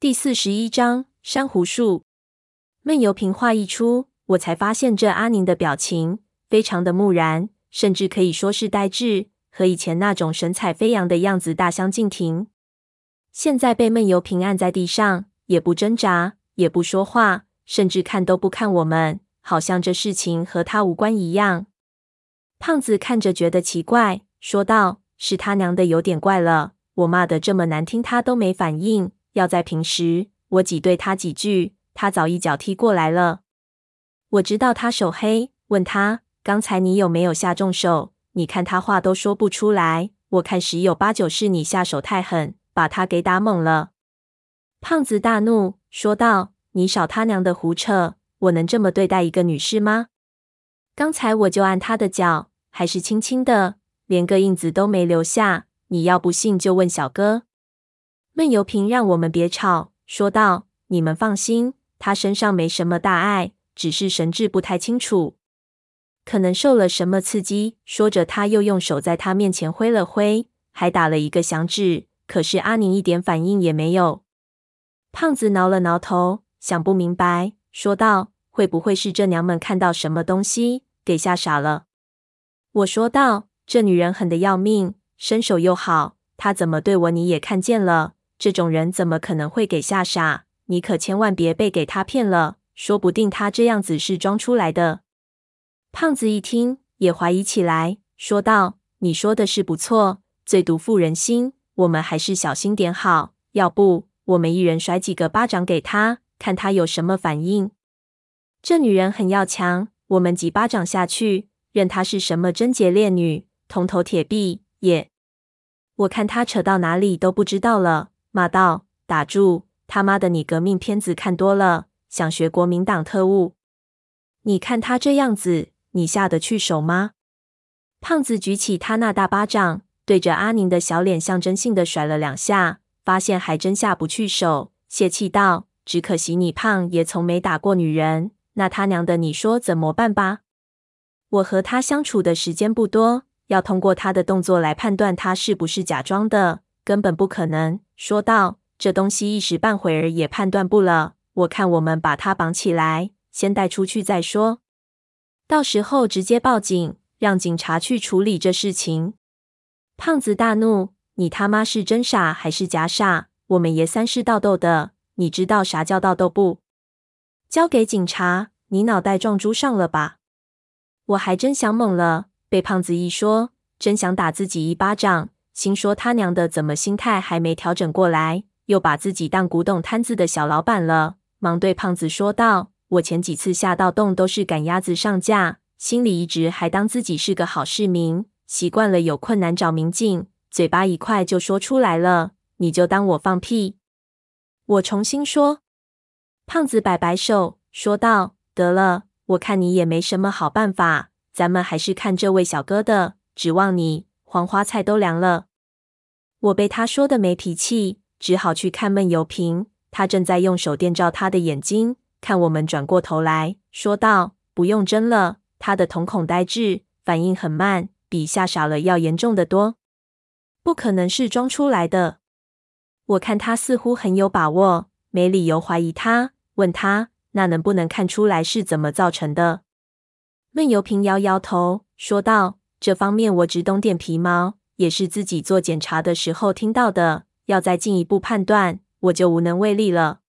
第四十一章珊瑚树。闷油瓶话一出，我才发现这阿宁的表情非常的木然，甚至可以说是呆滞，和以前那种神采飞扬的样子大相径庭。现在被闷油瓶按在地上，也不挣扎，也不说话，甚至看都不看我们，好像这事情和他无关一样。胖子看着觉得奇怪，说道：“是他娘的有点怪了，我骂的这么难听，他都没反应。”要在平时，我挤对他几句，他早一脚踢过来了。我知道他手黑，问他刚才你有没有下重手？你看他话都说不出来，我看十有八九是你下手太狠，把他给打懵了。胖子大怒，说道：“你少他娘的胡扯！我能这么对待一个女士吗？刚才我就按他的脚，还是轻轻的，连个印子都没留下。你要不信，就问小哥。”闷油瓶让我们别吵，说道：“你们放心，他身上没什么大碍，只是神志不太清楚，可能受了什么刺激。”说着，他又用手在他面前挥了挥，还打了一个响指。可是阿宁一点反应也没有。胖子挠了挠头，想不明白，说道：“会不会是这娘们看到什么东西，给吓傻了？”我说道：“这女人狠得要命，身手又好，她怎么对我，你也看见了。”这种人怎么可能会给吓傻？你可千万别被给他骗了，说不定他这样子是装出来的。胖子一听也怀疑起来，说道：“你说的是不错，最毒妇人心，我们还是小心点好。要不我们一人甩几个巴掌给他，看他有什么反应。这女人很要强，我们几巴掌下去，任她是什么贞洁烈女、铜头铁臂也，我看她扯到哪里都不知道了。”骂道：“打住！他妈的，你革命片子看多了，想学国民党特务？你看他这样子，你下得去手吗？”胖子举起他那大巴掌，对着阿宁的小脸象征性的甩了两下，发现还真下不去手，泄气道：“只可惜你胖也从没打过女人，那他娘的，你说怎么办吧？我和他相处的时间不多，要通过他的动作来判断他是不是假装的，根本不可能。”说道：“这东西一时半会儿也判断不了。我看我们把他绑起来，先带出去再说。到时候直接报警，让警察去处理这事情。”胖子大怒：“你他妈是真傻还是假傻？我们爷三是盗斗的，你知道啥叫盗斗不？交给警察，你脑袋撞猪上了吧？”我还真想懵了，被胖子一说，真想打自己一巴掌。心说他娘的，怎么心态还没调整过来，又把自己当古董摊子的小老板了？忙对胖子说道：“我前几次下盗洞都是赶鸭子上架，心里一直还当自己是个好市民，习惯了有困难找明镜，嘴巴一快就说出来了。你就当我放屁。”我重新说。胖子摆摆手说道：“得了，我看你也没什么好办法，咱们还是看这位小哥的，指望你，黄花菜都凉了。”我被他说的没脾气，只好去看闷油瓶。他正在用手电照他的眼睛，看我们转过头来说道：“不用争了。”他的瞳孔呆滞，反应很慢，比吓傻了要严重得多。不可能是装出来的。我看他似乎很有把握，没理由怀疑他。问他：“那能不能看出来是怎么造成的？”闷油瓶摇摇头，说道：“这方面我只懂点皮毛。”也是自己做检查的时候听到的，要再进一步判断，我就无能为力了。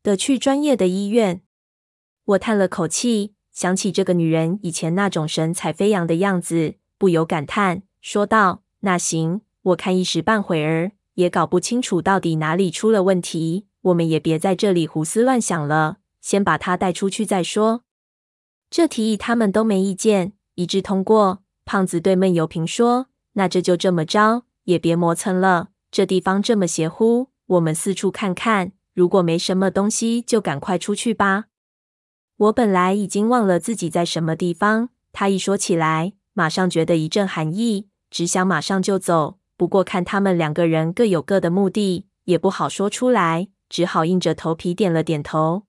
得去专业的医院。我叹了口气，想起这个女人以前那种神采飞扬的样子，不由感叹，说道：“那行，我看一时半会儿也搞不清楚到底哪里出了问题，我们也别在这里胡思乱想了，先把她带出去再说。”这提议他们都没意见，一致通过。胖子对闷油瓶说。那这就这么着，也别磨蹭了。这地方这么邪乎，我们四处看看，如果没什么东西，就赶快出去吧。我本来已经忘了自己在什么地方，他一说起来，马上觉得一阵寒意，只想马上就走。不过看他们两个人各有各的目的，也不好说出来，只好硬着头皮点了点头。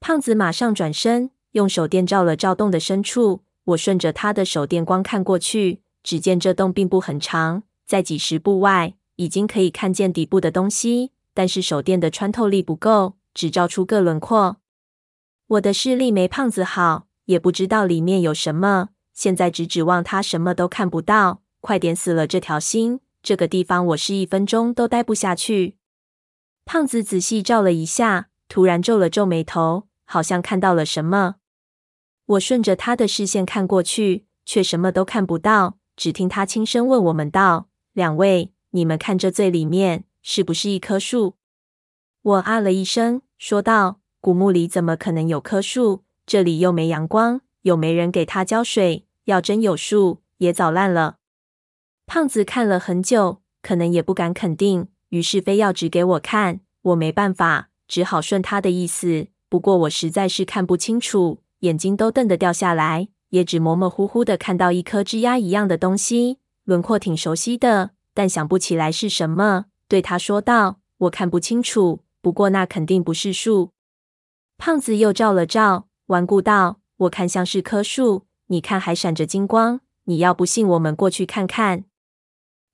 胖子马上转身，用手电照了照洞的深处。我顺着他的手电光看过去。只见这洞并不很长，在几十步外，已经可以看见底部的东西。但是手电的穿透力不够，只照出个轮廓。我的视力没胖子好，也不知道里面有什么。现在只指望他什么都看不到，快点死了这条心。这个地方我是一分钟都待不下去。胖子仔细照了一下，突然皱了皱眉头，好像看到了什么。我顺着他的视线看过去，却什么都看不到。只听他轻声问我们道：“两位，你们看这最里面是不是一棵树？”我啊了一声，说道：“古墓里怎么可能有棵树？这里又没阳光，又没人给它浇水。要真有树，也早烂了。”胖子看了很久，可能也不敢肯定，于是非要指给我看。我没办法，只好顺他的意思。不过我实在是看不清楚，眼睛都瞪得掉下来。也只模模糊糊的看到一颗枝桠一样的东西，轮廓挺熟悉的，但想不起来是什么。对他说道：“我看不清楚，不过那肯定不是树。”胖子又照了照，顽固道：“我看像是棵树，你看还闪着金光。你要不信，我们过去看看。”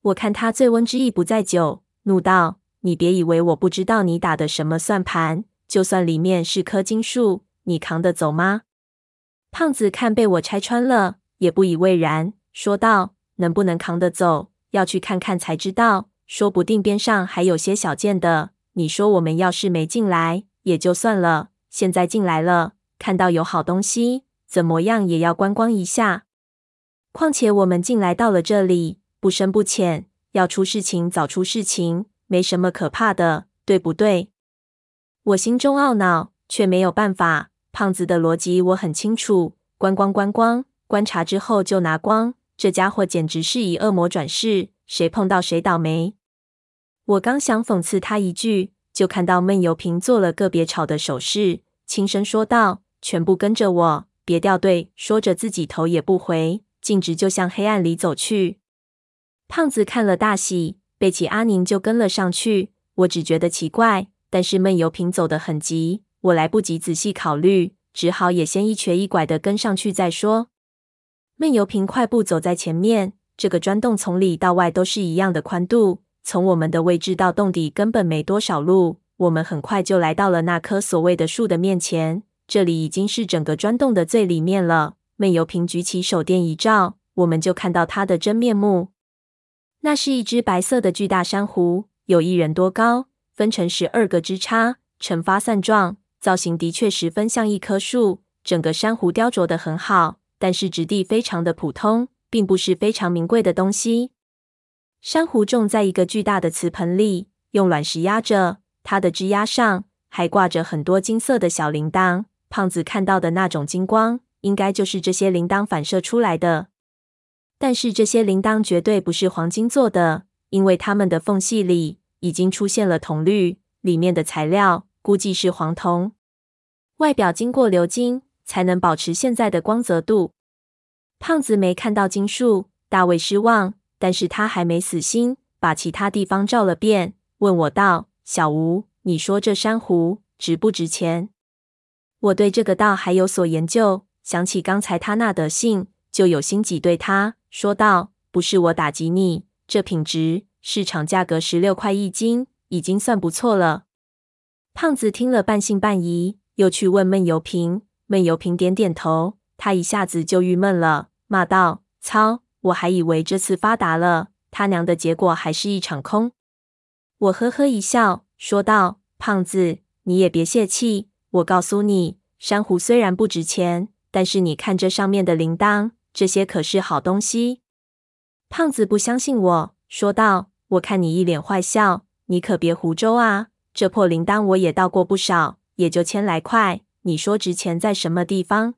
我看他醉翁之意不在酒，怒道：“你别以为我不知道你打的什么算盘。就算里面是棵金树，你扛得走吗？”胖子看被我拆穿了，也不以为然，说道：“能不能扛得走，要去看看才知道。说不定边上还有些小件的。你说我们要是没进来也就算了，现在进来了，看到有好东西，怎么样也要观光一下。况且我们进来到了这里，不深不浅，要出事情早出事情，没什么可怕的，对不对？”我心中懊恼，却没有办法。胖子的逻辑我很清楚，观光观光，观察之后就拿光。这家伙简直是以恶魔转世，谁碰到谁倒霉。我刚想讽刺他一句，就看到闷油瓶做了个别吵的手势，轻声说道：“全部跟着我，别掉队。”说着自己头也不回，径直就向黑暗里走去。胖子看了大喜，背起阿宁就跟了上去。我只觉得奇怪，但是闷油瓶走得很急。我来不及仔细考虑，只好也先一瘸一拐的跟上去再说。闷油瓶快步走在前面，这个砖洞从里到外都是一样的宽度，从我们的位置到洞底根本没多少路。我们很快就来到了那棵所谓的树的面前，这里已经是整个砖洞的最里面了。闷油瓶举起手电一照，我们就看到它的真面目。那是一只白色的巨大珊瑚，有一人多高，分成十二个枝杈，呈发散状。造型的确十分像一棵树，整个珊瑚雕琢得很好，但是质地非常的普通，并不是非常名贵的东西。珊瑚种在一个巨大的瓷盆里，用卵石压着，它的枝桠上还挂着很多金色的小铃铛。胖子看到的那种金光，应该就是这些铃铛反射出来的。但是这些铃铛绝对不是黄金做的，因为它们的缝隙里已经出现了铜绿，里面的材料估计是黄铜。外表经过鎏金，才能保持现在的光泽度。胖子没看到金树，大为失望。但是他还没死心，把其他地方照了遍，问我道：“小吴，你说这珊瑚值不值钱？”我对这个道还有所研究，想起刚才他那德性，就有心挤对他说道：“不是我打击你，这品质，市场价格十六块一斤，已经算不错了。”胖子听了半信半疑。又去问闷油瓶，闷油瓶点点头，他一下子就郁闷了，骂道：“操！我还以为这次发达了，他娘的，结果还是一场空。”我呵呵一笑，说道：“胖子，你也别泄气。我告诉你，珊瑚虽然不值钱，但是你看这上面的铃铛，这些可是好东西。”胖子不相信我，说道：“我看你一脸坏笑，你可别胡诌啊！这破铃铛我也到过不少。”也就千来块，你说值钱在什么地方？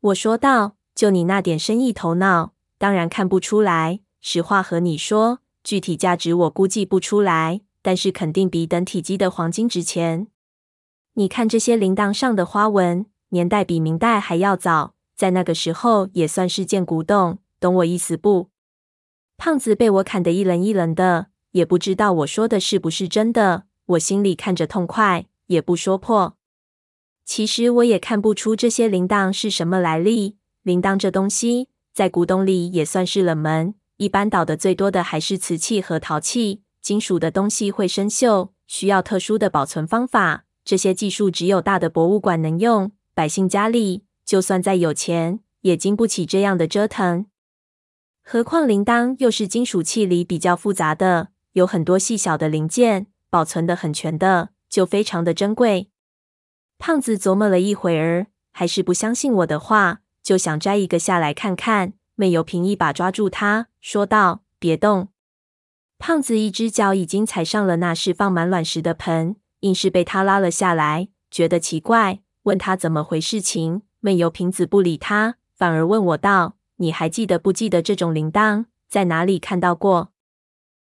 我说道：“就你那点生意头脑，当然看不出来。实话和你说，具体价值我估计不出来，但是肯定比等体积的黄金值钱。你看这些铃铛上的花纹，年代比明代还要早，在那个时候也算是件古董，懂我意思不？”胖子被我砍得一愣一愣的，也不知道我说的是不是真的。我心里看着痛快。也不说破。其实我也看不出这些铃铛是什么来历。铃铛这东西在古董里也算是冷门，一般倒的最多的还是瓷器和陶器。金属的东西会生锈，需要特殊的保存方法。这些技术只有大的博物馆能用，百姓家里就算再有钱，也经不起这样的折腾。何况铃铛又是金属器里比较复杂的，有很多细小的零件，保存的很全的，就非常的珍贵。胖子琢磨了一会儿，还是不相信我的话，就想摘一个下来看看。媚油瓶一把抓住他，说道：“别动！”胖子一只脚已经踩上了那是放满卵石的盆，硬是被他拉了下来。觉得奇怪，问他怎么回事情。媚油瓶子不理他，反而问我道：“你还记得不记得这种铃铛在哪里看到过？”